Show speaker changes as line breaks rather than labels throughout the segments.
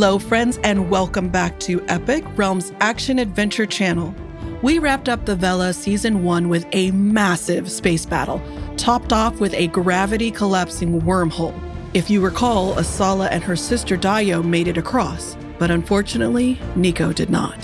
Hello, friends, and welcome back to Epic Realms Action Adventure Channel. We wrapped up the Vela Season 1 with a massive space battle, topped off with a gravity collapsing wormhole. If you recall, Asala and her sister Dio made it across, but unfortunately, Niko did not.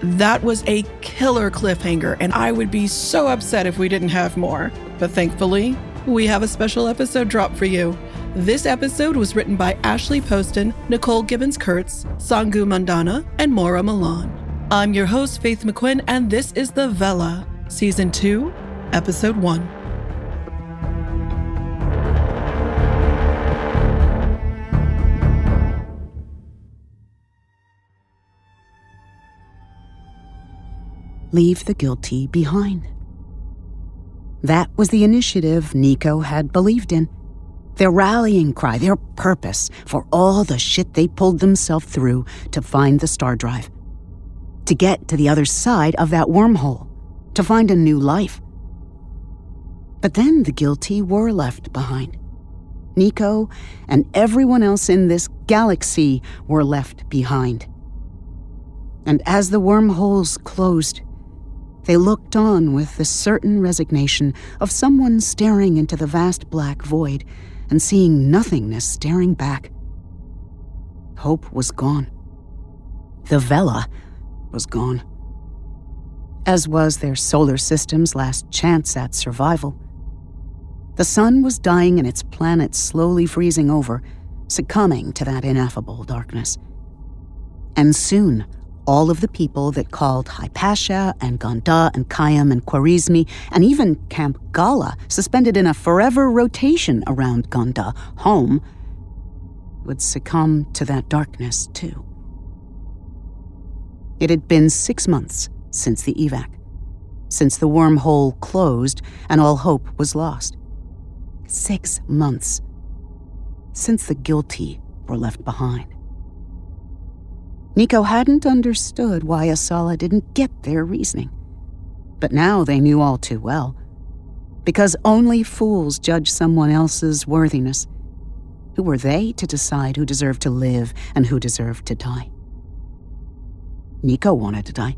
That was a killer cliffhanger, and I would be so upset if we didn't have more. But thankfully, we have a special episode drop for you. This episode was written by Ashley Poston, Nicole Givens Kurtz, Sangu Mandanna, and Maura Milan. I'm your host, Faith McQuinn, and this is The Vela, Season 2, Episode 1.
Leave the guilty behind. That was the initiative Niko had believed in. Their rallying cry, their purpose for all the shit they pulled themselves through to find the star drive. To get to the other side of that wormhole, to find a new life. But then the guilty were left behind. Niko and everyone else in this galaxy were left behind. And as the wormholes closed, they looked on with the certain resignation of someone staring into the vast black void and seeing nothingness staring back. Hope was gone. The Vela was gone. As was their solar system's last chance at survival. The sun was dying and its planet slowly freezing over, succumbing to that ineffable darkness. And soon, all of the people that called Hypatia and Ganda and Kayam and Khwarizmi and even Camp Gala, suspended in a forever rotation around Ganda, home, would succumb to that darkness too. It had been six months since the evac, since the wormhole closed and all hope was lost. Six months since the guilty were left behind. Niko hadn't understood why Asala didn't get their reasoning. But now they knew all too well. Because only fools judge someone else's worthiness. Who were they to decide who deserved to live and who deserved to die? Niko wanted to die.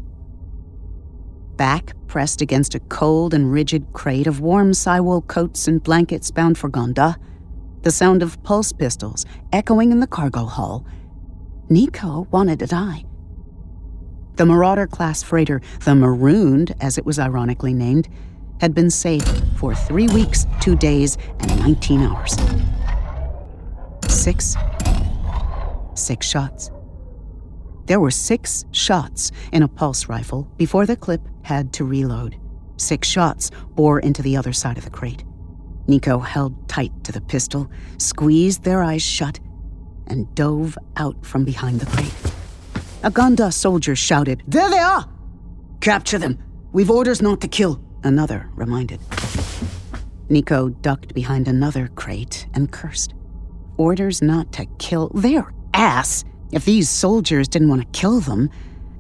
Back pressed against a cold and rigid crate of warm Psywool coats and blankets bound for Ganda, the sound of pulse pistols echoing in the cargo hull Niko wanted to die. The Marauder class freighter, the Marooned, as it was ironically named, had been safe for three weeks, two days, and 19 hours. Six. Six shots. There were six shots in a pulse rifle before the clip had to reload. Six shots bore into the other side of the crate. Niko held tight to the pistol, squeezed their eyes shut, and dove out from behind the crate. A Ganda soldier shouted, There they are! Capture them! We've orders not to kill, another reminded. Niko ducked behind another crate and cursed. Orders not to kill their ass! If these soldiers didn't want to kill them,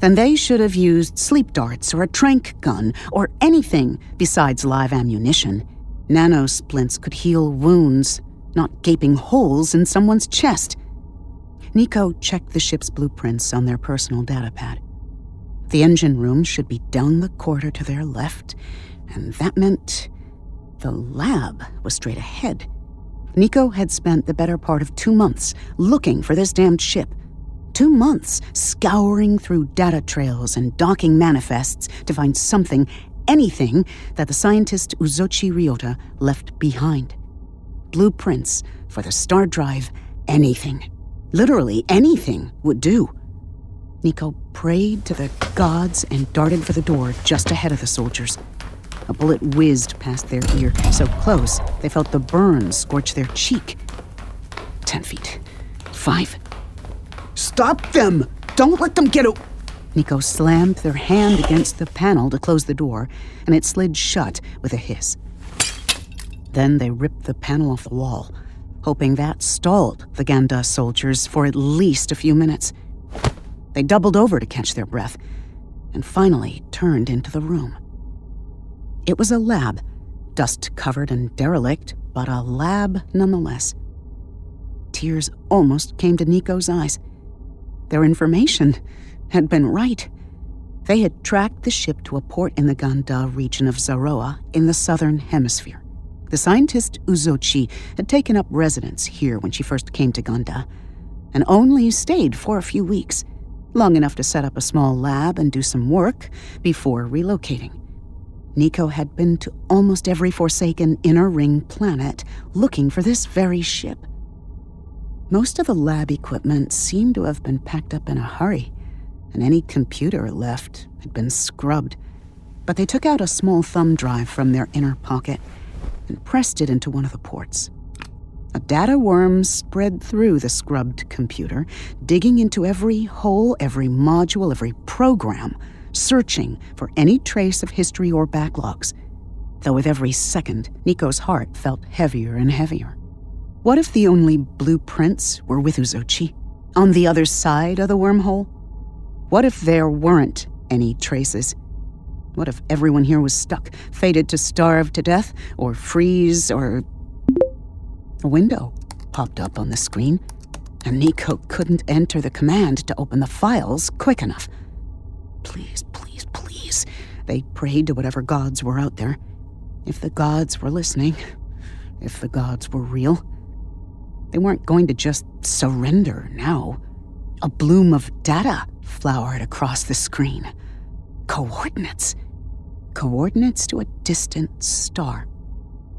then they should have used sleep darts or a trank gun or anything besides live ammunition. Nano splints could heal wounds, not gaping holes in someone's chest. Niko checked the ship's blueprints on their personal datapad. The engine room should be down the corridor to their left, and that meant the lab was straight ahead. Niko had spent the better part of two months looking for this damned ship. Two months scouring through data trails and docking manifests to find something, anything, that the scientist Uzochi Ryota left behind. Blueprints for the star drive, anything. Literally anything would do. Niko prayed to the gods and darted for the door just ahead of the soldiers. A bullet whizzed past their ear, so close they felt the burn scorch their cheek. Ten feet. Five. Stop them! Don't let them get out! Niko slammed their hand against the panel to close the door, and it slid shut with a hiss. Then they ripped the panel off the wall hoping that stalled the Ganda soldiers for at least a few minutes. They doubled over to catch their breath, and finally turned into the room. It was a lab, dust covered and derelict, but a lab nonetheless. Tears almost came to Niko's eyes. Their information had been right. They had tracked the ship to a port in the Ganda region of Zaroa in the southern hemisphere. The scientist Uzochi had taken up residence here when she first came to Ganda, and only stayed for a few weeks, long enough to set up a small lab and do some work before relocating. Niko had been to almost every forsaken inner ring planet looking for this very ship. Most of the lab equipment seemed to have been packed up in a hurry, and any computer left had been scrubbed. But they took out a small thumb drive from their inner pocket and pressed it into one of the ports. A data worm spread through the scrubbed computer, digging into every hole, every module, every program, searching for any trace of history or backlogs. Though with every second, Niko's heart felt heavier and heavier. What if the only blueprints were with Uzochi? On the other side of the wormhole? What if there weren't any traces? What if everyone here was stuck, fated to starve to death, or freeze, or a window popped up on the screen, and Niko couldn't enter the command to open the files quick enough. Please, please, please. They prayed to whatever gods were out there. If the gods were listening, if the gods were real, they weren't going to just surrender now. A bloom of data flowered across the screen. Coordinates. Coordinates to a distant star,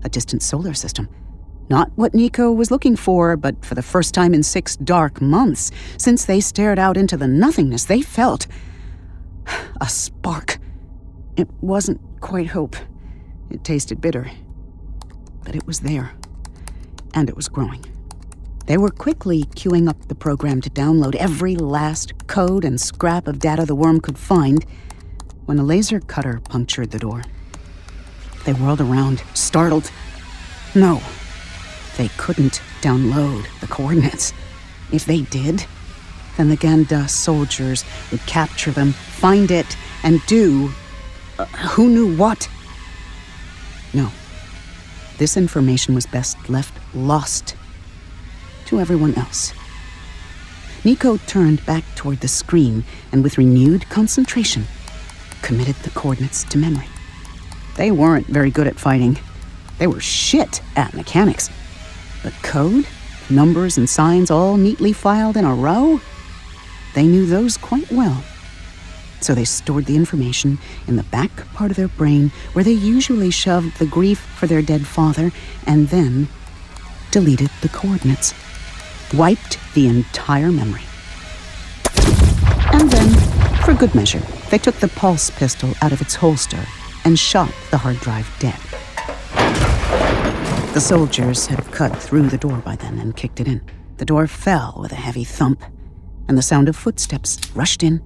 a distant solar system not what Niko was looking for, but for the first time in six dark months, since they stared out into the nothingness, they felt a spark. It wasn't quite hope. It tasted bitter. But it was there. And it was growing. They were quickly queuing up the program to download every last code and scrap of data the worm could find when a laser cutter punctured the door. They whirled around, startled. No, they couldn't download the coordinates. If they did, then the Ganda soldiers would capture them, find it, and do uh, who knew what. No. This information was best left lost to everyone else. Niko turned back toward the screen and, with renewed concentration, committed the coordinates to memory. They weren't very good at fighting. They were shit at mechanics. But code, numbers, and signs all neatly filed in a row? They knew those quite well. So they stored the information in the back part of their brain where they usually shoved the grief for their dead father and then deleted the coordinates, wiped the entire memory. And then, for good measure, they took the pulse pistol out of its holster and shot the hard drive dead. The soldiers had cut through the door by then and kicked it in. The door fell with a heavy thump, and the sound of footsteps rushed in.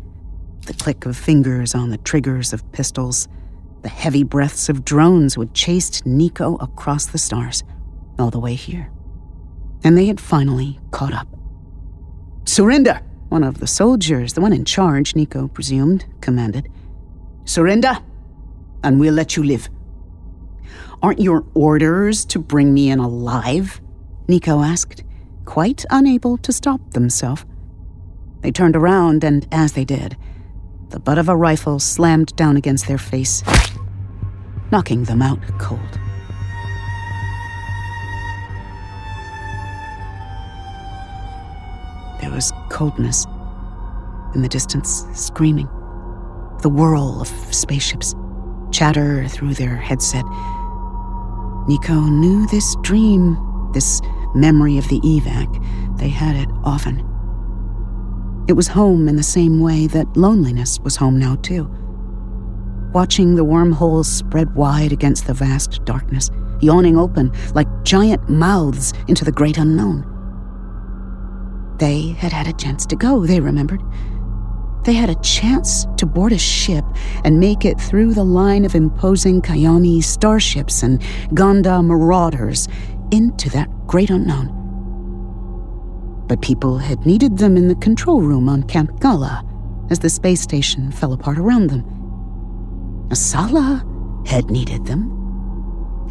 The click of fingers on the triggers of pistols, the heavy breaths of drones who had chased Niko across the stars, all the way here. And they had finally caught up. Surrender! One of the soldiers, the one in charge, Niko presumed, commanded. Surrender, and we'll let you live. Aren't your orders to bring me in alive? Niko asked, quite unable to stop themselves. They turned around, and as they did, the butt of a rifle slammed down against their face, knocking them out cold. There was coldness in the distance, screaming. The whirl of spaceships, chatter through their headset Niko knew this dream, this memory of the evac. They had it often. It was home in the same way that loneliness was home now, too. Watching the wormholes spread wide against the vast darkness, yawning open like giant mouths into the great unknown. They had had a chance to go, they remembered. They had a chance to board a ship and make it through the line of imposing Kayami starships and Ganda marauders into that great unknown. But people had needed them in the control room on Camp Gala as the space station fell apart around them. Asala had needed them,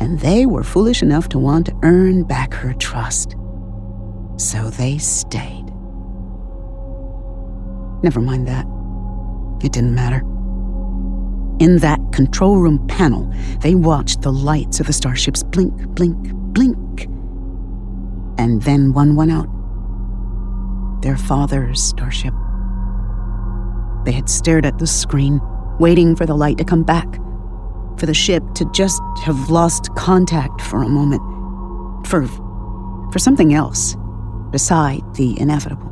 and they were foolish enough to want to earn back her trust. So they stayed. Never mind that. It didn't matter. In that control room panel, they watched the lights of the starships blink, blink, blink. And then one went out. Their father's starship. They had stared at the screen, waiting for the light to come back, for the ship to just have lost contact for a moment, for, for something else beside the inevitable.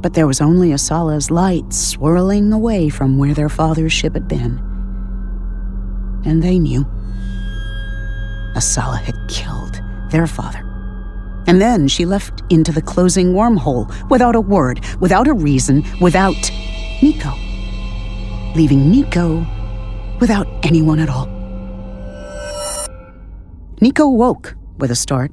But there was only Asala's light swirling away from where their father's ship had been. And they knew. Asala had killed their father. And then she left into the closing wormhole without a word, without a reason, without Niko. Leaving Niko without anyone at all. Niko woke with a start.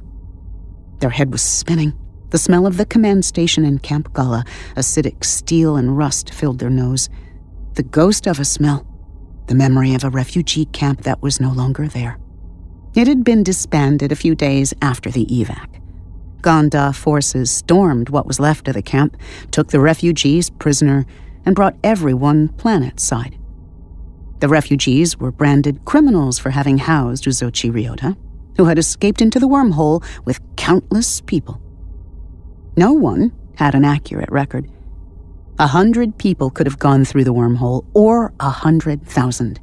Their head was spinning. The smell of the command station in Camp Gala, acidic steel and rust, filled their nose. The ghost of a smell. The memory of a refugee camp that was no longer there. It had been disbanded a few days after the evac. Ganda forces stormed what was left of the camp, took the refugees prisoner, and brought everyone planet-side. The refugees were branded criminals for having housed Uzochi Ryota, who had escaped into the wormhole with countless people. No one had an accurate record. A hundred people could have gone through the wormhole, or a hundred thousand,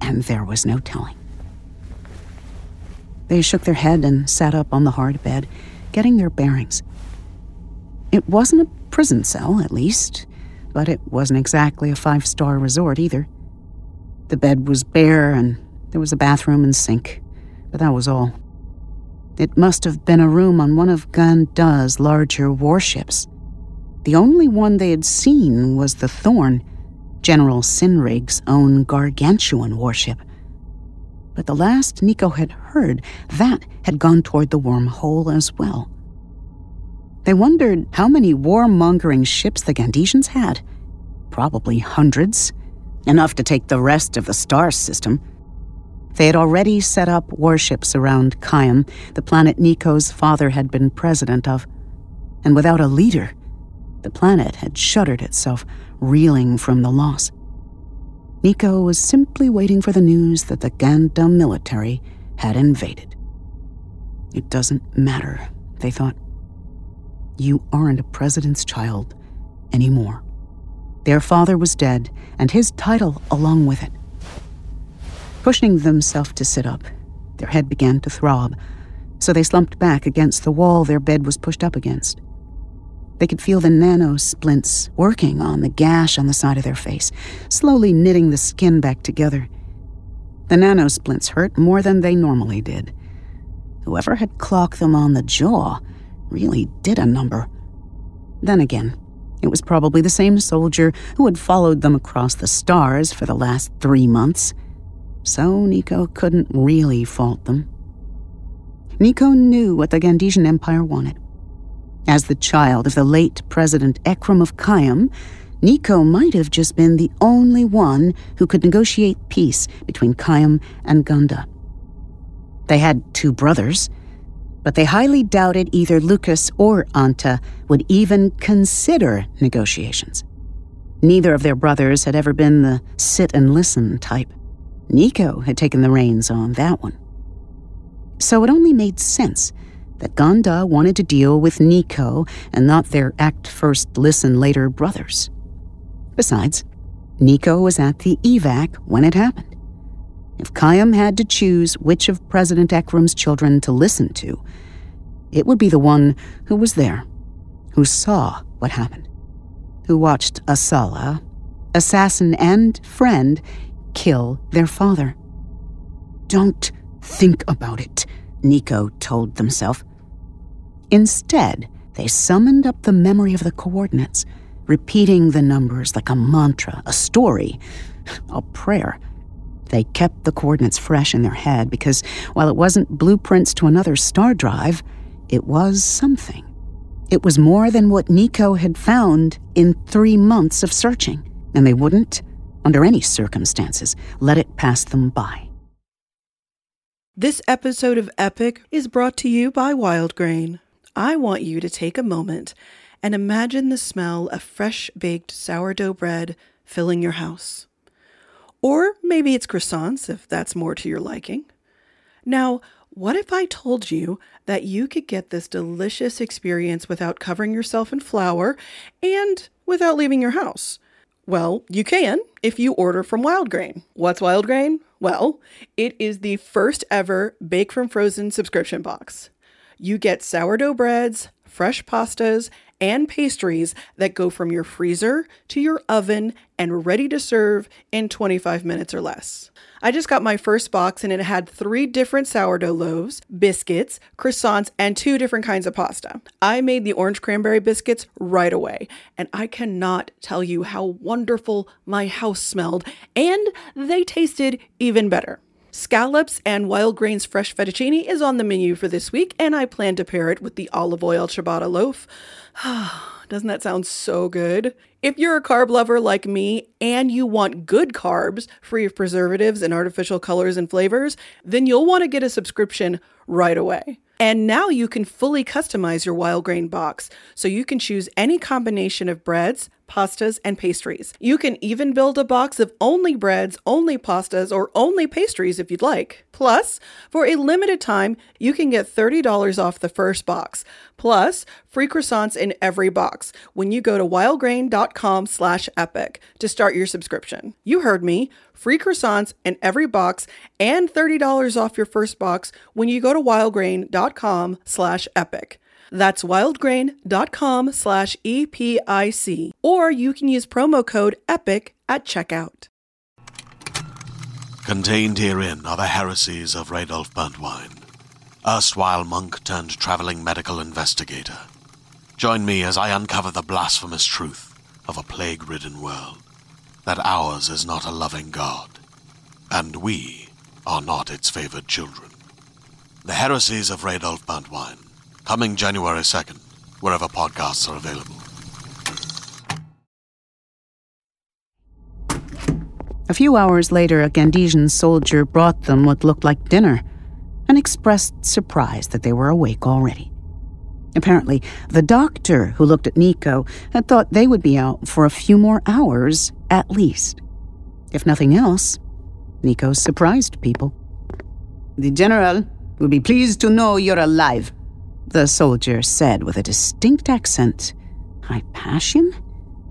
and there was no telling. They shook their head and sat up on the hard bed, getting their bearings. It wasn't a prison cell, at least, but it wasn't exactly a five star resort either. The bed was bare, and there was a bathroom and sink, but that was all. It must have been a room on one of Ganda's larger warships. The only one they had seen was the Thorn, General Sinrig's own gargantuan warship. But the last Niko had heard, that had gone toward the wormhole as well. They wondered how many warmongering ships the Gandesians had. Probably hundreds. Enough to take the rest of the star system. They had already set up warships around Kayam, the planet Niko's father had been president of. And without a leader, the planet had shuddered itself, reeling from the loss. Niko was simply waiting for the news that the Ganda military had invaded. It doesn't matter, they thought. You aren't a president's child anymore. Their father was dead, and his title along with it pushing themselves to sit up. Their head began to throb, so they slumped back against the wall their bed was pushed up against. They could feel the nano splints working on the gash on the side of their face, slowly knitting the skin back together. The nano splints hurt more than they normally did. Whoever had clocked them on the jaw really did a number. Then again, it was probably the same soldier who had followed them across the stars for the last three months so Niko couldn't really fault them. Niko knew what the Gandesian Empire wanted. As the child of the late President Ekram of Kayam, Niko might have just been the only one who could negotiate peace between Kayam and Ganda. They had two brothers, but they highly doubted either Lucas or Anta would even consider negotiations. Neither of their brothers had ever been the sit and listen type. Niko had taken the reins on that one. So it only made sense that Ganda wanted to deal with Niko and not their act first, listen later brothers. Besides, Niko was at the evac when it happened. If Kayam had to choose which of President Ekram's children to listen to, it would be the one who was there, who saw what happened, who watched Asala, assassin and friend, kill their father. Don't think about it, Niko told themselves. Instead, they summoned up the memory of the coordinates, repeating the numbers like a mantra, a story, a prayer. They kept the coordinates fresh in their head because while it wasn't blueprints to another star drive, it was something. It was more than what Niko had found in three months of searching, and they wouldn't under any circumstances, let it pass them by.
This episode of Epic is brought to you by Wildgrain. I want you to take a moment and imagine the smell of fresh baked sourdough bread filling your house. Or maybe it's croissants if that's more to your liking. Now, what if I told you that you could get this delicious experience without covering yourself in flour and without leaving your house? Well, you can if you order from Wildgrain. What's Wildgrain? Well, it is the first ever Bake from Frozen subscription box. You get sourdough breads, fresh pastas, and pastries that go from your freezer to your oven and ready to serve in 25 minutes or less. I just got my first box and it had three different sourdough loaves, biscuits, croissants, and two different kinds of pasta. I made the orange cranberry biscuits right away, and I cannot tell you how wonderful my house smelled, and they tasted even better. Scallops and wild grains fresh fettuccine is on the menu for this week, and I plan to pair it with the olive oil ciabatta loaf. Doesn't that sound so good? If you're a carb lover like me and you want good carbs free of preservatives and artificial colors and flavors, then you'll want to get a subscription right away. And now you can fully customize your wild grain box so you can choose any combination of breads, pastas, and pastries. You can even build a box of only breads, only pastas, or only pastries if you'd like. Plus, for a limited time, you can get $30 off the first box, plus free croissants in every box when you go to wildgrain.com slash epic to start your subscription. You heard me, free croissants in every box and $30 off your first box when you go to wildgrain.com slash epic. That's wildgrain.com slash EPIC. Or you can use promo code EPIC at checkout.
Contained herein are the heresies of Radolf Burntwine, erstwhile monk turned traveling medical investigator. Join me as I uncover the blasphemous truth of a plague ridden world that ours is not a loving God, and we are not its favored children. The heresies of Radolf Burntwine coming January 2nd, wherever podcasts are available.
A few hours later, a Gandesian soldier brought them what looked like dinner and expressed surprise that they were awake already. Apparently, the doctor who looked at Niko had thought they would be out for a few more hours at least. If nothing else, Niko surprised people.
The general will be pleased to know you're alive,
the soldier said with a distinct accent. Hypatian?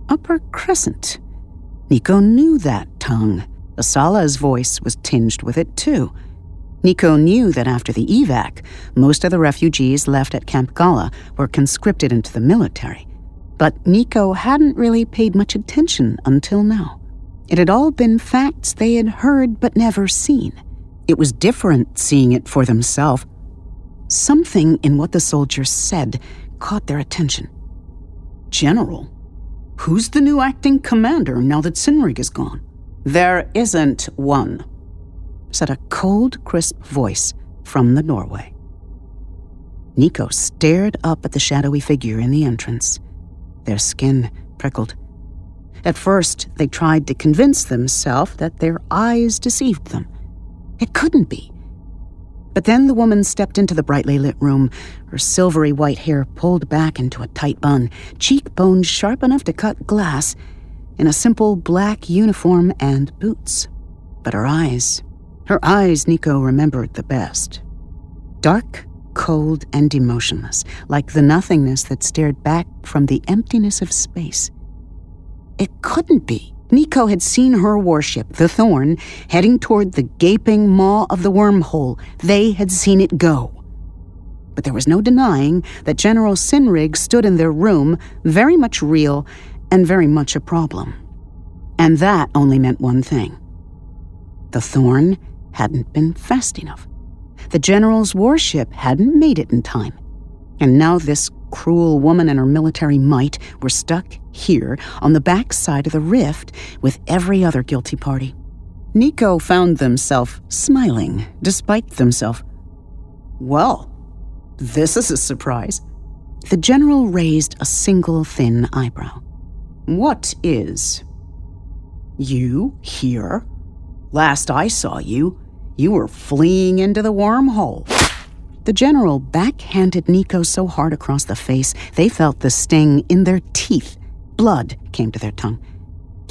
Upper Crescent. Niko knew that tongue. Asala's voice was tinged with it, too. Niko knew that after the evac, most of the refugees left at Camp Gala were conscripted into the military. But Niko hadn't really paid much attention until now. It had all been facts they had heard but never seen. It was different seeing it for themselves Something in what the soldier said caught their attention.
General, who's the new acting commander now that Sinrig is gone?
There isn't one, said a cold, crisp voice from the doorway. Niko stared up at the shadowy figure in the entrance. Their skin prickled. At first, they tried to convince themselves that their eyes deceived them. It couldn't be. But then the woman stepped into the brightly lit room, her silvery white hair pulled back into a tight bun, cheekbones sharp enough to cut glass, in a simple black uniform and boots. But her eyes, her eyes Niko remembered the best. Dark, cold, and emotionless, like the nothingness that stared back from the emptiness of space. It couldn't be. Niko had seen her warship, the Thorn, heading toward the gaping maw of the wormhole. They had seen it go. But there was no denying that General Sinrig stood in their room, very much real and very much a problem. And that only meant one thing the Thorn hadn't been fast enough. The General's warship hadn't made it in time. And now this cruel woman and her military might were stuck here on the back side of the rift with every other guilty party. Niko found themselves smiling despite themselves.
Well, this is a surprise.
The general raised a single thin eyebrow.
What is? You here? Last I saw you, you were fleeing into the wormhole.
The general backhanded Niko so hard across the face they felt the sting in their teeth. Blood came to their tongue.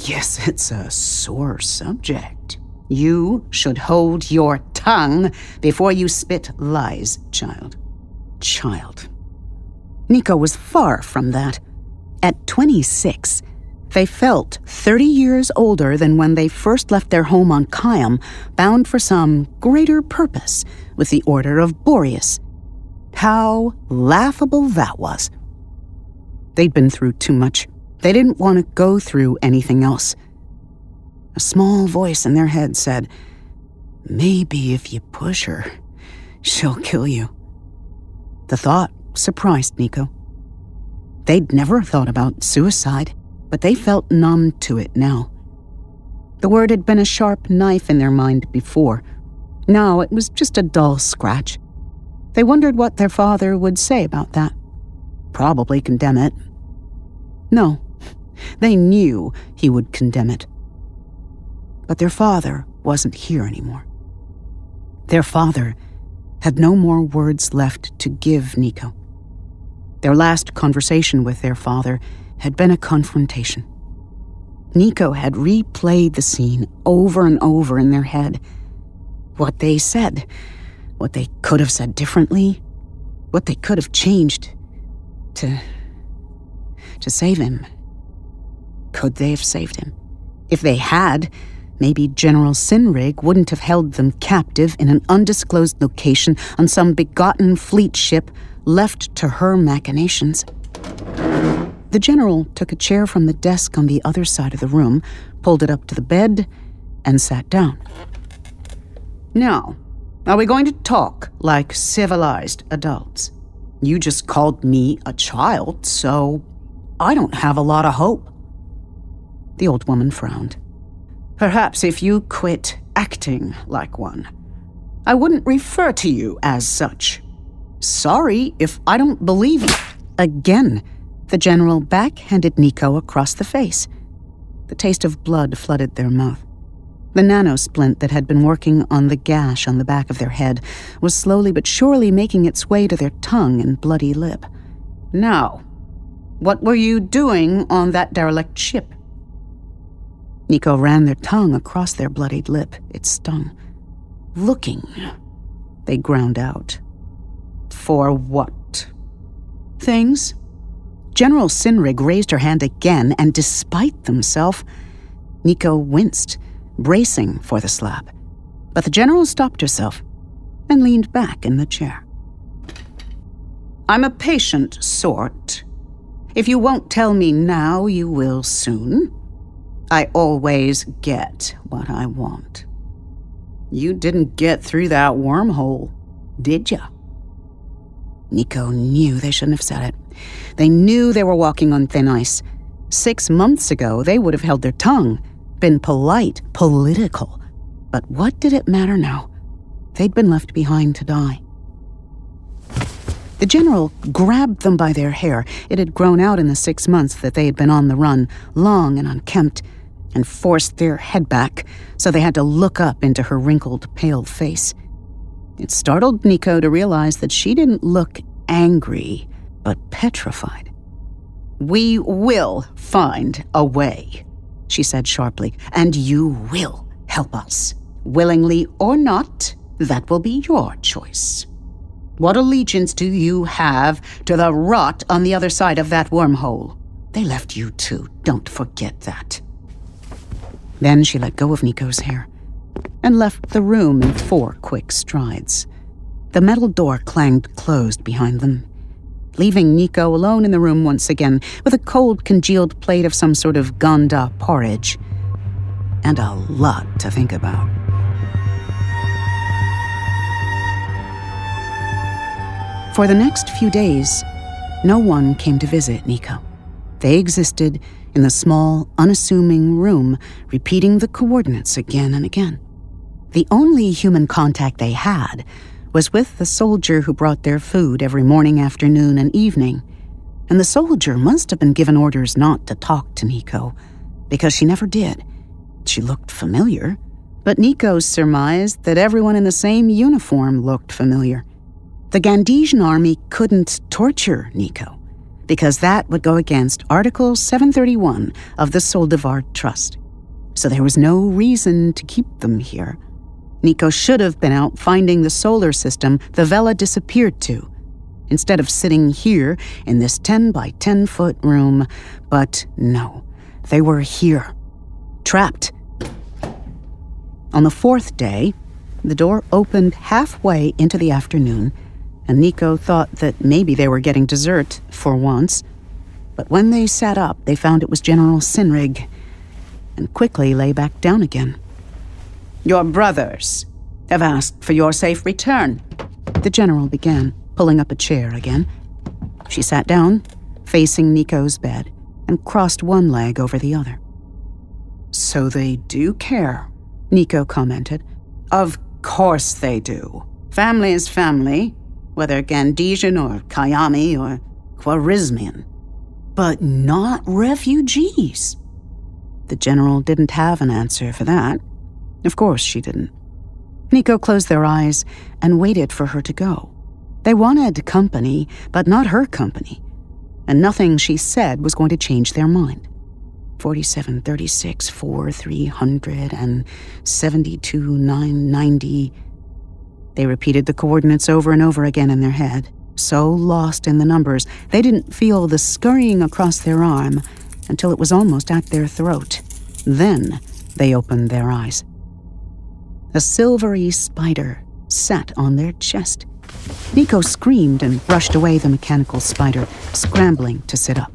Yes, it's a sore subject. You should hold your tongue before you spit lies, child. Child. Niko was far from that. At 26, they felt 30 years older than when they first left their home on Kayam, bound for some greater purpose with the Order of Boreas. How laughable that was. They'd been through too much. They didn't want to go through anything else. A small voice in their head said, Maybe if you push her, she'll kill you. The thought surprised Niko. They'd never thought about suicide, but they felt numb to it now. The word had been a sharp knife in their mind before. Now it was just a dull scratch. They wondered what their father would say about that. Probably condemn it. No, they knew he would condemn it. But their father wasn't here anymore. Their father had no more words left to give Niko. Their last conversation with their father had been a confrontation. Niko had replayed the scene over and over in their head. What they said, what they could have said differently, what they could have changed to. to save him. Could they have saved him? If they had, maybe General Sinrig wouldn't have held them captive in an undisclosed location on some begotten fleet ship left to her machinations. The general took a chair from the desk on the other side of the room, pulled it up to the bed, and sat down. Now, are we going to talk like civilized adults? You just called me a child, so I don't have a lot of hope. The old woman frowned. Perhaps if you quit acting like one, I wouldn't refer to you as such. Sorry if I don't believe you. Again, the general backhanded Niko across the face. The taste of blood flooded their mouth. The nanosplint that had been working on the gash on the back of their head was slowly but surely making its way to their tongue and bloody lip. Now, what were you doing on that derelict ship? Niko ran their tongue across their bloodied lip. It stung. Looking, they ground out. For what? Things. General Sinrig raised her hand again, and despite themselves, Niko winced, bracing for the slap. But the general stopped herself and leaned back in the chair. I'm a patient sort. If you won't tell me now, you will soon. I always get what I want. You didn't get through that wormhole, did ya? Niko knew they shouldn't have said it. They knew they were walking on thin ice. Six months ago, they would have held their tongue, been polite, political. But what did it matter now? They'd been left behind to die. The general grabbed them by their hair. It had grown out in the six months that they had been on the run, long and unkempt, and forced their head back, so they had to look up into her wrinkled, pale face. It startled Niko to realize that she didn't look angry, but petrified. We will find a way, she said sharply, and you will help us. Willingly or not, that will be your choice. What allegiance do you have to the rot on the other side of that wormhole? They left you too, don't forget that. Then she let go of Niko's hair and left the room in four quick strides. The metal door clanged closed behind them, leaving Niko alone in the room once again with a cold, congealed plate of some sort of ganda porridge. And a lot to think about. For the next few days, no one came to visit Niko. They existed in the small, unassuming room, repeating the coordinates again and again. The only human contact they had was with the soldier who brought their food every morning, afternoon, and evening. And the soldier must have been given orders not to talk to Niko, because she never did. She looked familiar, but Niko surmised that everyone in the same uniform looked familiar. The Gandesian army couldn't torture Niko because that would go against Article 731 of the Soldevard Trust. So there was no reason to keep them here. Niko should have been out finding the solar system the Vela disappeared to, instead of sitting here in this 10 by 10 foot room. But no, they were here, trapped. On the fourth day, the door opened halfway into the afternoon, and Niko thought that maybe they were getting dessert for once. But when they sat up, they found it was General Sinrig, and quickly lay back down again.
Your brothers have asked for your safe return,
the general began, pulling up a chair again. She sat down, facing Niko's bed, and crossed one leg over the other.
So they do care,
Niko commented.
Of course they do. Family is family, whether Gandesian or Kayami or Khwarizmian. But not refugees.
The general didn't have an answer for that. Of course she didn't. Niko closed their eyes and waited for her to go. They wanted company, but not her company. And nothing she said was going to change their mind. 47, 36, 4, 300, and 72, 990. They repeated the coordinates over and over again in their head, so lost in the numbers they didn't feel the scurrying across their arm until it was almost at their throat. Then they opened their eyes. A silvery spider sat on their chest. Niko screamed and brushed away the mechanical spider, scrambling to sit up.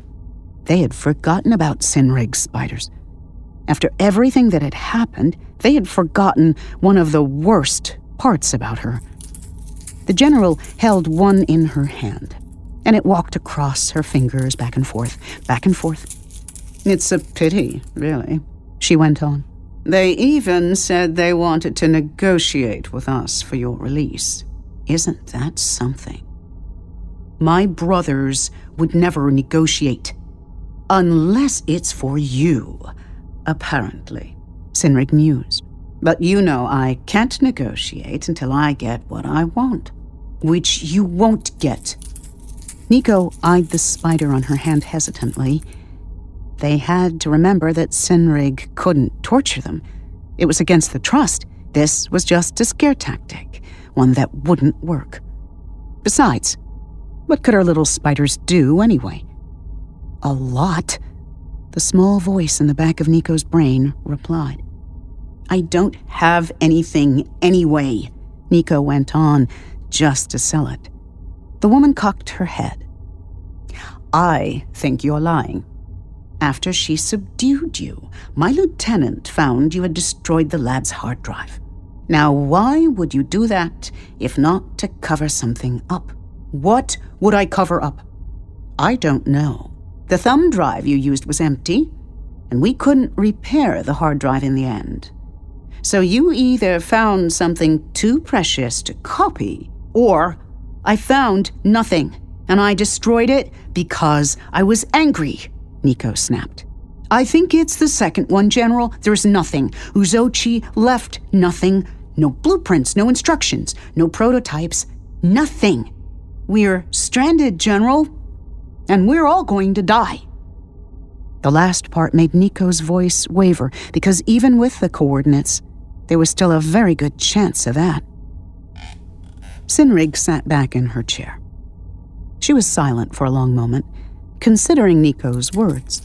They had forgotten about Sinrig's spiders. After everything that had happened, they had forgotten one of the worst parts about her. The general held one in her hand, and it walked across her fingers back and forth, back and forth.
It's a pity, really, she went on. They even said they wanted to negotiate with us for your release. Isn't that something?
My brothers would never negotiate.
Unless it's for you, apparently, Sinrig mused. But you know I can't negotiate until I get what I want, which you won't get.
Niko eyed the spider on her hand hesitantly they had to remember that Sinrig couldn't torture them. It was against the trust. This was just a scare tactic, one that wouldn't work. Besides, what could our little spiders do anyway? A lot, the small voice in the back of Niko's brain replied. I don't have anything anyway, Niko went on, just to sell it. The woman cocked her head. I think you're lying. After she subdued you, my lieutenant found you had destroyed the lab's hard drive. Now, why would you do that if not to cover something up? What would I cover up? I don't know. The thumb drive you used was empty, and we couldn't repair the hard drive in the end. So you either found something too precious to copy, or I found nothing, and I destroyed it because I was angry. Niko snapped. I think it's the second one, General. There's nothing. Uzochi left nothing. No blueprints, no instructions, no prototypes, nothing. We're stranded, General, and we're all going to die. The last part made Niko's voice waver because even with the coordinates, there was still a very good chance of that. Sinrig sat back in her chair. She was silent for a long moment, considering Niko's words.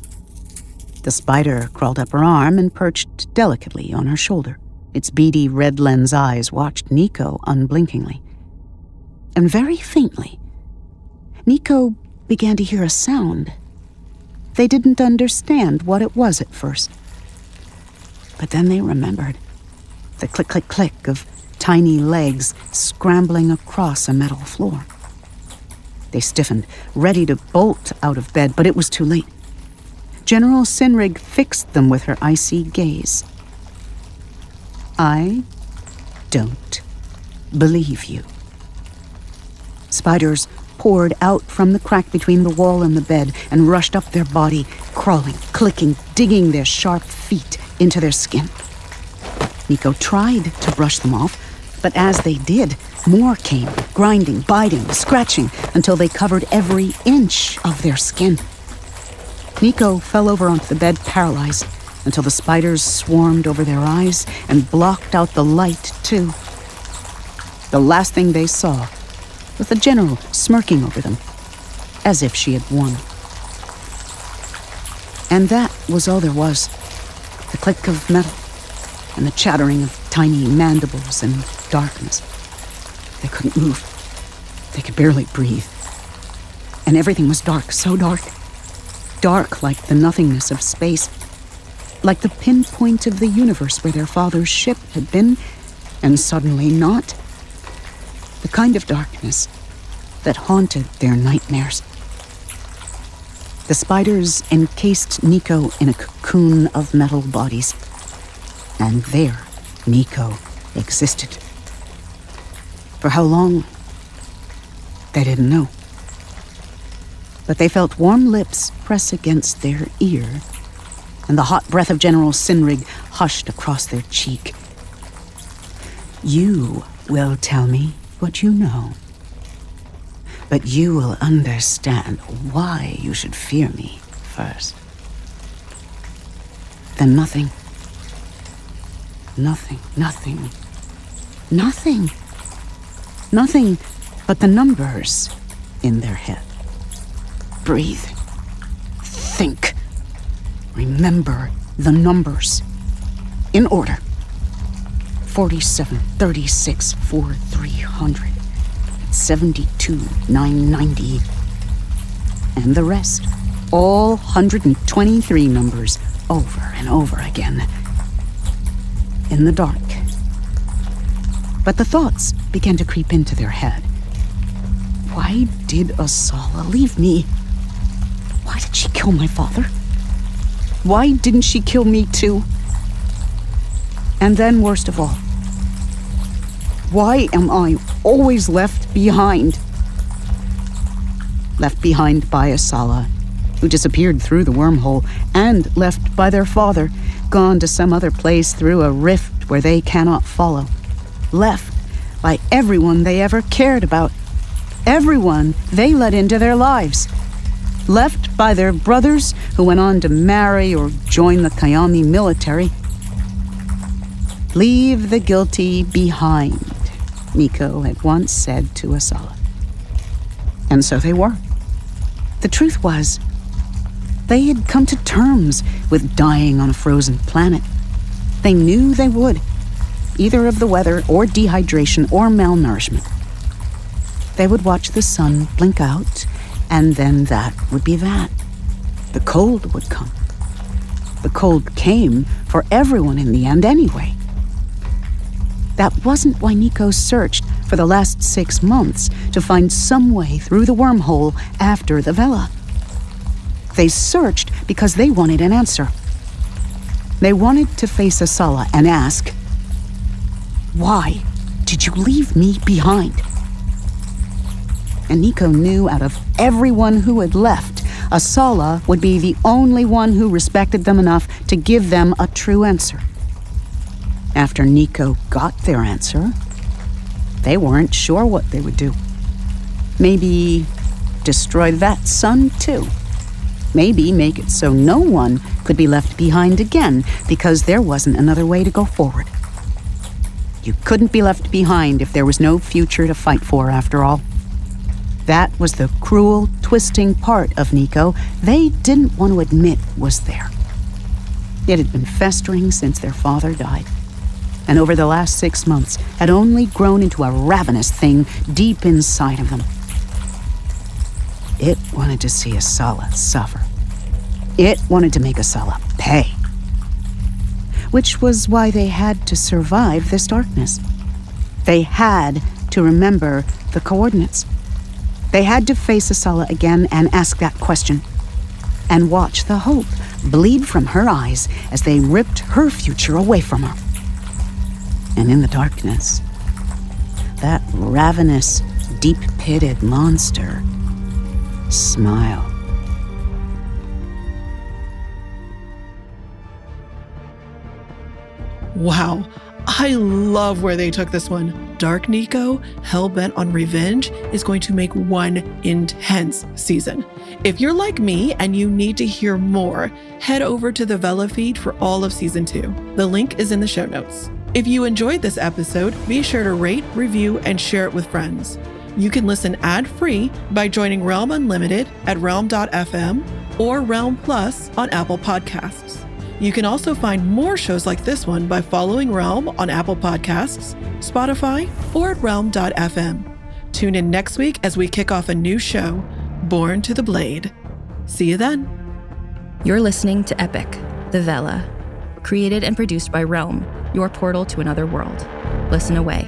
The spider crawled up her arm and perched delicately on her shoulder. Its beady red lens eyes watched Niko unblinkingly. And very faintly, Niko began to hear a sound. They didn't understand what it was at first. But then they remembered the click, click, click of tiny legs scrambling across a metal floor. They stiffened, ready to bolt out of bed, but it was too late. General Sinrig fixed them with her icy gaze. I don't believe you. Spiders poured out from the crack between the wall and the bed and rushed up their body, crawling, clicking, digging their sharp feet into their skin. Niko tried to brush them off, But as they did, more came, grinding, biting, scratching, until they covered every inch of their skin. Niko fell over onto the bed, paralyzed, until the spiders swarmed over their eyes and blocked out the light, too. The last thing they saw was the general smirking over them, as if she had won. And that was all there was the click of metal and the chattering of tiny mandibles and darkness. They couldn't move. They could barely breathe. And everything was dark, so dark. Dark like the nothingness of space. Like the pinpoint of the universe where their father's ship had been, and suddenly not. The kind of darkness that haunted their nightmares. The spiders encased Niko in a cocoon of metal bodies. And there, Niko existed. For how long? They didn't know. But they felt warm lips press against their ear, and the hot breath of General Sinrig hushed across their cheek. You will tell me what you know but you will understand why you should fear me first. Then nothing. Nothing, nothing, nothing. Nothing but the numbers in their head. Breathe. Think. Remember the numbers. In order 47, 36, 4, 300. 72, 990, and the rest. All 123 numbers over and over again. In the dark. But the thoughts began to creep into their head. Why did Asala leave me? Why did she kill my father? Why didn't she kill me too? And then, worst of all, why am I always left behind? Left behind by Asala, who disappeared through the wormhole, and left by their father, gone to some other place through a rift where they cannot follow. Left by everyone they ever cared about. Everyone they let into their lives. Left by their brothers who went on to marry or join the Kayami military. Leave the guilty behind. Niko had once said to Asala. And so they were. The truth was, they had come to terms with dying on a frozen planet. They knew they would, either of the weather or dehydration or malnourishment. They would watch the sun blink out, and then that would be that. The cold would come. The cold came for everyone in the end, anyway. That wasn't why Niko searched for the last six months to find some way through the wormhole after the Vela. They searched because they wanted an answer. They wanted to face Asala and ask, Why did you leave me behind? And Niko knew out of everyone who had left, Asala would be the only one who respected them enough to give them a true answer. After Niko got their answer, they weren't sure what they would do. Maybe destroy that sun too. Maybe make it so no one could be left behind again because there wasn't another way to go forward. You couldn't be left behind if there was no future to fight for, after all. That was the cruel, twisting part of Niko they didn't want to admit was there. It had been festering since their father died and over the last six months had only grown into a ravenous thing deep inside of them. It wanted to see Asala suffer. It wanted to make Asala pay. Which was why they had to survive this darkness. They had to remember the coordinates. They had to face Asala again and ask that question. And watch the hope bleed from her eyes as they ripped her future away from her and in the darkness, that ravenous, deep pitted monster smiled.
Wow, I love where they took this one. Dark Niko, hell bent on revenge, is going to make one intense season. If you're like me and you need to hear more, head over to the Vela feed for all of season two. The link is in the show notes. If you enjoyed this episode, be sure to rate, review, and share it with friends. You can listen ad free by joining Realm Unlimited at realm.fm or Realm Plus on Apple Podcasts. You can also find more shows like this one by following Realm on Apple Podcasts, Spotify, or at realm.fm. Tune in next week as we kick off a new show, Born to the Blade. See you then.
You're listening to Epic, The Vela, created and produced by Realm, your portal to another world. Listen away.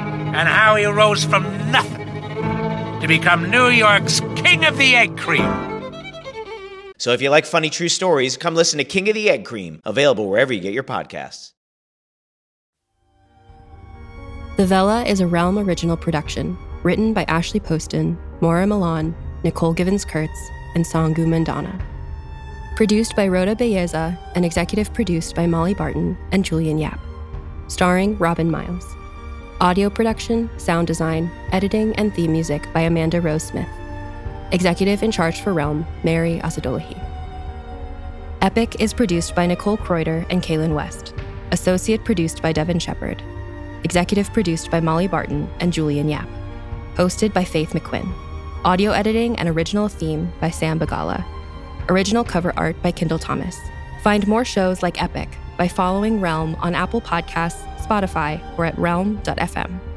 and how he rose from nothing to become New York's King of the Egg Cream.
So if you like funny true stories, come listen to King of the Egg Cream, available wherever you get your podcasts.
The Vela is a Realm original production, written by Ashley Poston, Maura Milan, Nicole Givens Kurtz, and Sangu Mandanna. Produced by Rhoda Belleza and executive produced by Molly Barton and Julian Yap. Starring Robin Miles. Audio production, sound design, editing, and theme music by Amanda Rose Smith. Executive in charge for Realm, Mary Asadolahi. Epic is produced by Nicole Kreuter and Kaylin West. Associate produced by Devin Shepard. Executive produced by Molly Barton and Julian Yap. Hosted by Faith McQuinn. Audio editing and original theme by Sam Bagala. Original cover art by Kendall Thomas. Find more shows like Epic by following Realm on Apple Podcasts, Spotify, or at realm.fm.